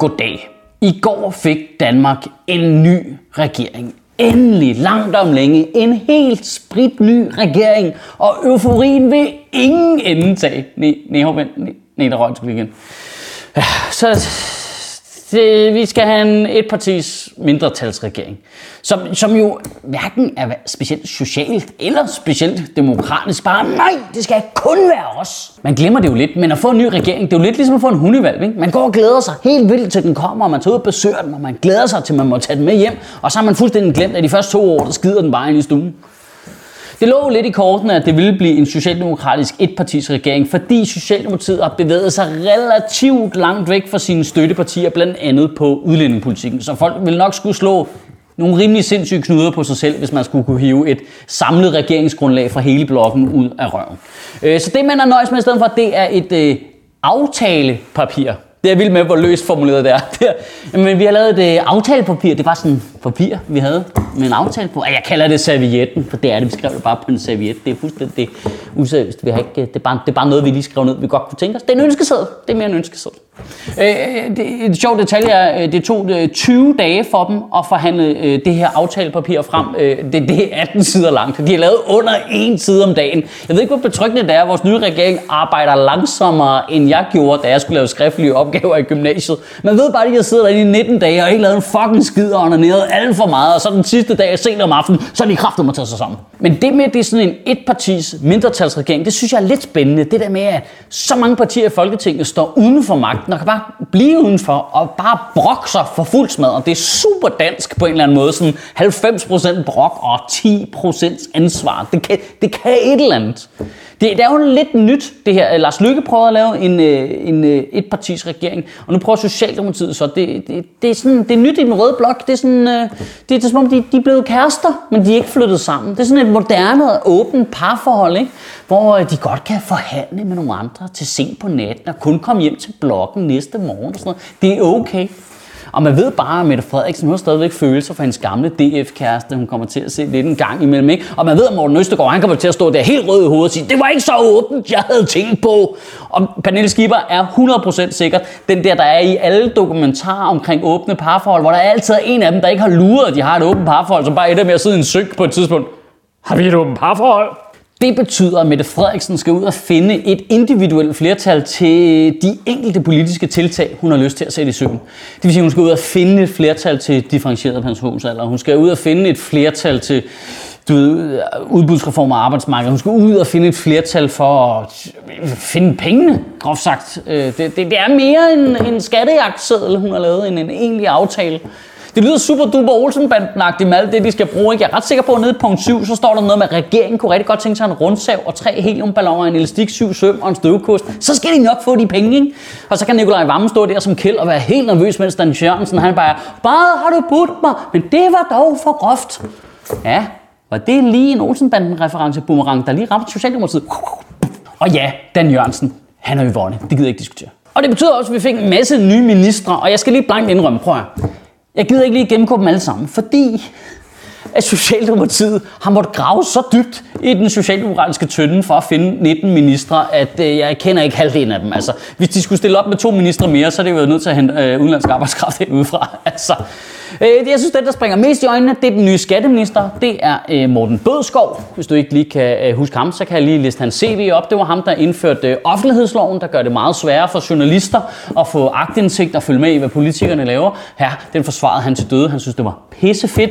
Goddag. I går fik Danmark en ny regering. Endelig, langt om længe, en helt sprit ny regering, og euforien vil ingen ende tage. Nej, nej, hov, vent. Nej, nej, der røg igen. Så det, vi skal have en etpartis mindretalsregering, som, som jo hverken er specielt socialt eller specielt demokratisk. Bare nej, det skal kun være os. Man glemmer det jo lidt, men at få en ny regering, det er jo lidt ligesom at få en hundevalg. Ikke? Man går og glæder sig helt vildt til den kommer, og man tager ud og besøger den, og man glæder sig til, man må tage den med hjem. Og så har man fuldstændig glemt, at de første to år, der skider den bare ind i stuen. Det lå lidt i kortene, at det ville blive en socialdemokratisk etpartisregering, fordi Socialdemokratiet har bevæget sig relativt langt væk fra sine støttepartier, blandt andet på udlændingepolitikken. Så folk vil nok skulle slå nogle rimelig sindssyge knuder på sig selv, hvis man skulle kunne hive et samlet regeringsgrundlag fra hele blokken ud af røven. Øh, så det, man er nøjes med i stedet for, det er et øh, aftalepapir. Det er vildt med, hvor løst formuleret det er. Men vi har lavet et øh, aftalepapir. Det var sådan papir, vi havde med en aftale på. Jeg kalder det servietten, for det er det. Vi skrev det bare på en serviet. Det er fuldstændig useriøst. Vi har ikke, det, er bare, det er bare noget, vi lige skrev ned, vi godt kunne tænke os. Det er en ønskeseddel. Det er mere en ønskeseddel. Øh, øh, det, et sjovt detalje er, øh, det tog øh, 20 dage for dem at forhandle det her aftalepapir frem. Det, det er 18 sider langt. De har lavet under en side om dagen. Jeg ved ikke, hvor betryggende det er. at Vores nye regering arbejder langsommere, end jeg gjorde, da jeg skulle lave skriftlige opgaver i gymnasiet. Man ved bare, at jeg sidder derinde i 19 dage og ikke lavet en fucking skid og onaneret alt for meget. Og så den sidste dag, sent om aftenen, så er de kraftigt at tage sig sammen. Men det med, at det er sådan en etpartis mindretalsregering, det synes jeg er lidt spændende. Det der med, at så mange partier i Folketinget står uden for magten og kan bare blive udenfor og bare brokke sig for fuld smad. Og det er super dansk på en eller anden måde. Sådan 90% brok og 10% ansvar. Det kan, det kan et eller andet. Det, det er jo lidt nyt, det her. Lars Lykke prøvede at lave en, en, en øh, etpartis regering, og nu prøver Socialdemokratiet så. Det, det, det, er, sådan, det er nyt i den røde blok. Det er, sådan, det, det er som om, de, de er blevet kærester, men de er ikke flyttet sammen. Det er sådan et moderne og åbent parforhold, ikke? hvor øh, de godt kan forhandle med nogle andre til sent på natten og kun komme hjem til blokken næste morgen. Og sådan noget. Det er okay. Og man ved bare, at Mette Frederiksen hun har stadigvæk følelser for hendes gamle DF-kæreste, hun kommer til at se lidt en gang imellem. Ikke? Og man ved, at Morten Østergaard han kommer til at stå der helt rød i hovedet og sige, det var ikke så åbent, jeg havde tænkt på. Og Pernille Skipper er 100% sikkert den der, der er i alle dokumentarer omkring åbne parforhold, hvor der altid er en af dem, der ikke har luret, at de har et åbent parforhold, som bare ender med at sidde i en synk på et tidspunkt. Har vi et åbent parforhold? Det betyder, at Mette Frederiksen skal ud og finde et individuelt flertal til de enkelte politiske tiltag, hun har lyst til at sætte i søen. Det vil sige, at hun skal ud og finde et flertal til differentieret pensionsalder. Hun skal ud og finde et flertal til du ved, udbudsreform af arbejdsmarkedet. Hun skal ud og finde et flertal for at øh, finde pengene, groft sagt. Øh, det, det, det er mere en, en skattejagtseddel, hun har lavet, end en egentlig aftale. Det lyder super duper Olsenbanden-agtigt med alt det, de skal bruge. Ikke? Jeg er ret sikker på, at nede på punkt 7, så står der noget med, at regeringen kunne rigtig godt tænke sig en rundsav og tre heliumballoner, en elastik, syv søm og en støvkost. Så skal de nok få de penge, ikke? Og så kan Nikolaj Vammen stå der som kæld og være helt nervøs, mens Dan Jørgensen, han bare, bare har du budt mig, men det var dog for groft. Ja, var det lige en Olsenbanden-reference boomerang, der lige ramte Socialdemokratiet. Og ja, Dan Jørgensen, han er jo vundet. Det gider jeg ikke diskutere. Og det betyder også, at vi fik en masse nye ministre, og jeg skal lige blankt indrømme, prøv at jeg gider ikke lige gennemgå dem alle sammen, fordi at Socialdemokratiet har måttet grave så dybt i den socialdemokratiske tønde for at finde 19 ministre, at øh, jeg kender ikke halvdelen af dem. Altså, hvis de skulle stille op med to ministre mere, så er det jo nødt til at hente øh, udenlandsk arbejdskraft udefra. Altså, Øh, jeg synes, det, der springer mest i øjnene, det er den nye skatteminister. Det er øh, Morten Bødskov. Hvis du ikke lige kan øh, huske ham, så kan jeg lige liste hans CV op. Det var ham, der indførte offentlighedsloven, der gør det meget sværere for journalister at få agtindsigt og følge med i, hvad politikerne laver. Her, den forsvarede han til døde. Han synes, det var pissefedt.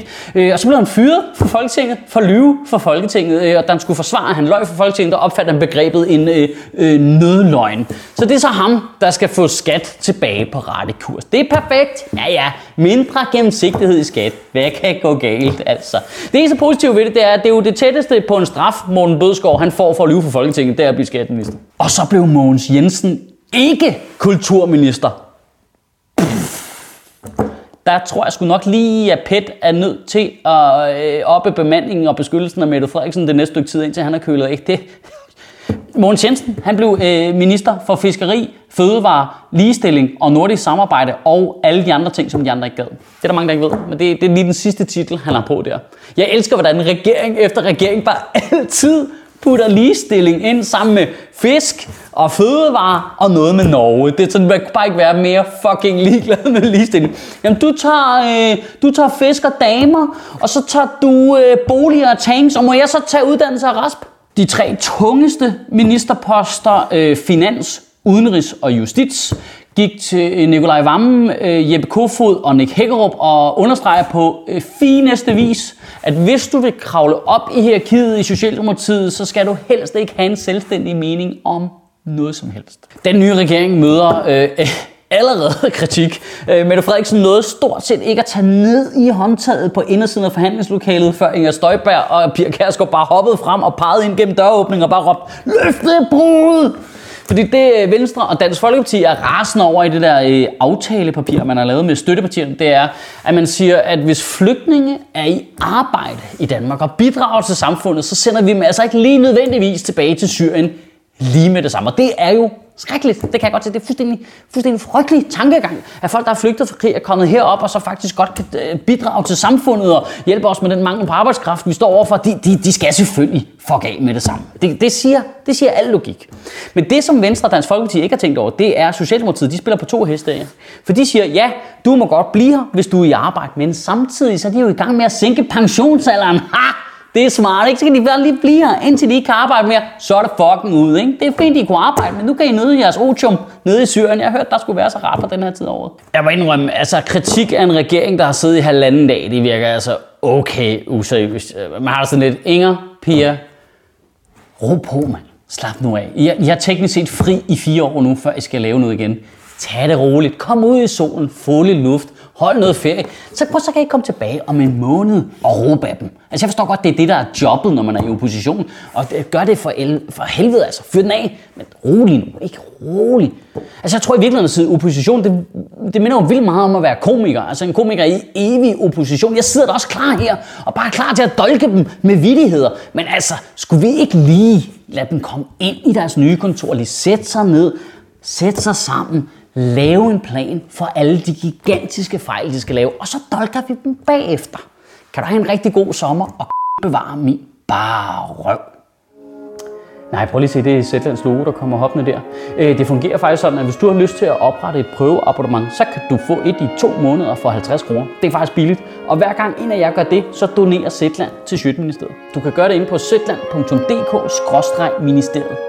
Og så blev han fyret fra Folketinget for lyve for Folketinget, og da han skulle forsvare, at han løg for Folketinget, der opfattede han begrebet en øh, øh, nødløgn. Så det er så ham, der skal få skat tilbage på rette kurs. Det er perfekt. Ja, ja. Mindre gennemsigtighed i skat. Hvad kan gå galt, altså? Det eneste positive ved det, det er, at det er jo det tætteste på en straf, Morten Bødskov han får for at lyve for Folketinget, det er at blive skatteminister. Og så blev Mogens Jensen ikke kulturminister der tror jeg sgu nok lige, at PET er nødt til at øh, oppe bemandingen og beskyttelsen af Mette Frederiksen det næste stykke tid, indtil han er kølet af. Det. Mogens Jensen, han blev øh, minister for fiskeri, fødevare, ligestilling og nordisk samarbejde og alle de andre ting, som de andre ikke gad. Det er der mange, der ikke ved, men det, det er lige den sidste titel, han har på der. Jeg elsker, hvordan regering efter regering bare altid putter ligestilling ind sammen med fisk og fødevarer og noget med Norge. Det er sådan, man kan bare ikke være mere fucking ligeglad med ligestilling. Jamen, du tager, øh, du tager fisk og damer, og så tager du øh, boliger og tanks, og må jeg så tage uddannelse og RASP? De tre tungeste ministerposter, øh, finans, udenrigs og justits, gik til øh, Nikolaj Vammen, øh, Jeppe Kofod og Nick Hækkerup og understreger på øh, fineste vis, at hvis du vil kravle op i hierarkiet i Socialdemokratiet, så skal du helst ikke have en selvstændig mening om noget som helst. Den nye regering møder øh, allerede kritik. Øh, Mette Frederiksen nåede stort set ikke at tage ned i håndtaget på indersiden af forhandlingslokalet, før Inger Støjberg og Pia Kærsgaard bare hoppede frem og pegede ind gennem døråbningen og bare råbte, løft det brud! Fordi det øh, Venstre og Dansk Folkeparti er rasende over i det der øh, aftalepapir, man har lavet med støttepartierne, det er, at man siger, at hvis flygtninge er i arbejde i Danmark og bidrager til samfundet, så sender vi dem altså ikke lige nødvendigvis tilbage til Syrien lige med det samme. Og det er jo skrækkeligt. Det kan jeg godt se. Det er fuldstændig, fuldstændig frygtelig tankegang, at folk, der er flygtet fra krig, er kommet herop og så faktisk godt kan øh, bidrage til samfundet og hjælpe os med den mangel på arbejdskraft, vi står overfor. De, de, de skal selvfølgelig fuck af med det samme. Det, det, siger, det siger al logik. Men det, som Venstre og Dansk Folkeparti ikke har tænkt over, det er, Socialdemokratiet de spiller på to heste. Ja. For de siger, ja, du må godt blive her, hvis du er i arbejde, men samtidig så er de jo i gang med at sænke pensionsalderen. Ha! Det er smart, ikke? Så kan de bare lige blive her, indtil de ikke kan arbejde mere. Så er det fucking ude, ikke? Det er fint, de kunne arbejde, men nu kan I nøde jeres otium nede i Syrien. Jeg har hørt, der skulle være så rart på den her tid af året. Jeg må indrømme, altså kritik af en regering, der har siddet i halvanden dag, det virker altså okay useriøst. Øh, man har sådan lidt, Inger, Pia, ro på, mand. Slap nu af. I har teknisk set fri i fire år nu, før I skal lave noget igen. Tag det roligt. Kom ud i solen. Få lidt luft. Hold noget ferie. Så, så kan I komme tilbage om en måned og råbe af dem. Altså jeg forstår godt, det er det, der er jobbet, når man er i opposition. Og det, gør det for, el, for helvede, altså. Fyr den af. Men rolig nu. Ikke rolig. Altså jeg tror i virkeligheden, at sidde opposition, det, det minder jo vildt meget om at være komiker. Altså en komiker i evig opposition. Jeg sidder da også klar her, og bare klar til at dolke dem med vidigheder. Men altså, skulle vi ikke lige lade dem komme ind i deres nye kontor, lige sætte sig ned, sætte sig sammen, lave en plan for alle de gigantiske fejl, de skal lave, og så dolker vi dem bagefter. Kan du have en rigtig god sommer og bevare min bare røv? Nej, prøv lige at se, det er Zetlands logo, der kommer hoppende der. Øh, det fungerer faktisk sådan, at hvis du har lyst til at oprette et prøveabonnement, så kan du få et i to måneder for 50 kroner. Det er faktisk billigt. Og hver gang en af jer gør det, så donerer Zetland til Sjøtministeriet. Du kan gøre det inde på zetland.dk-ministeriet.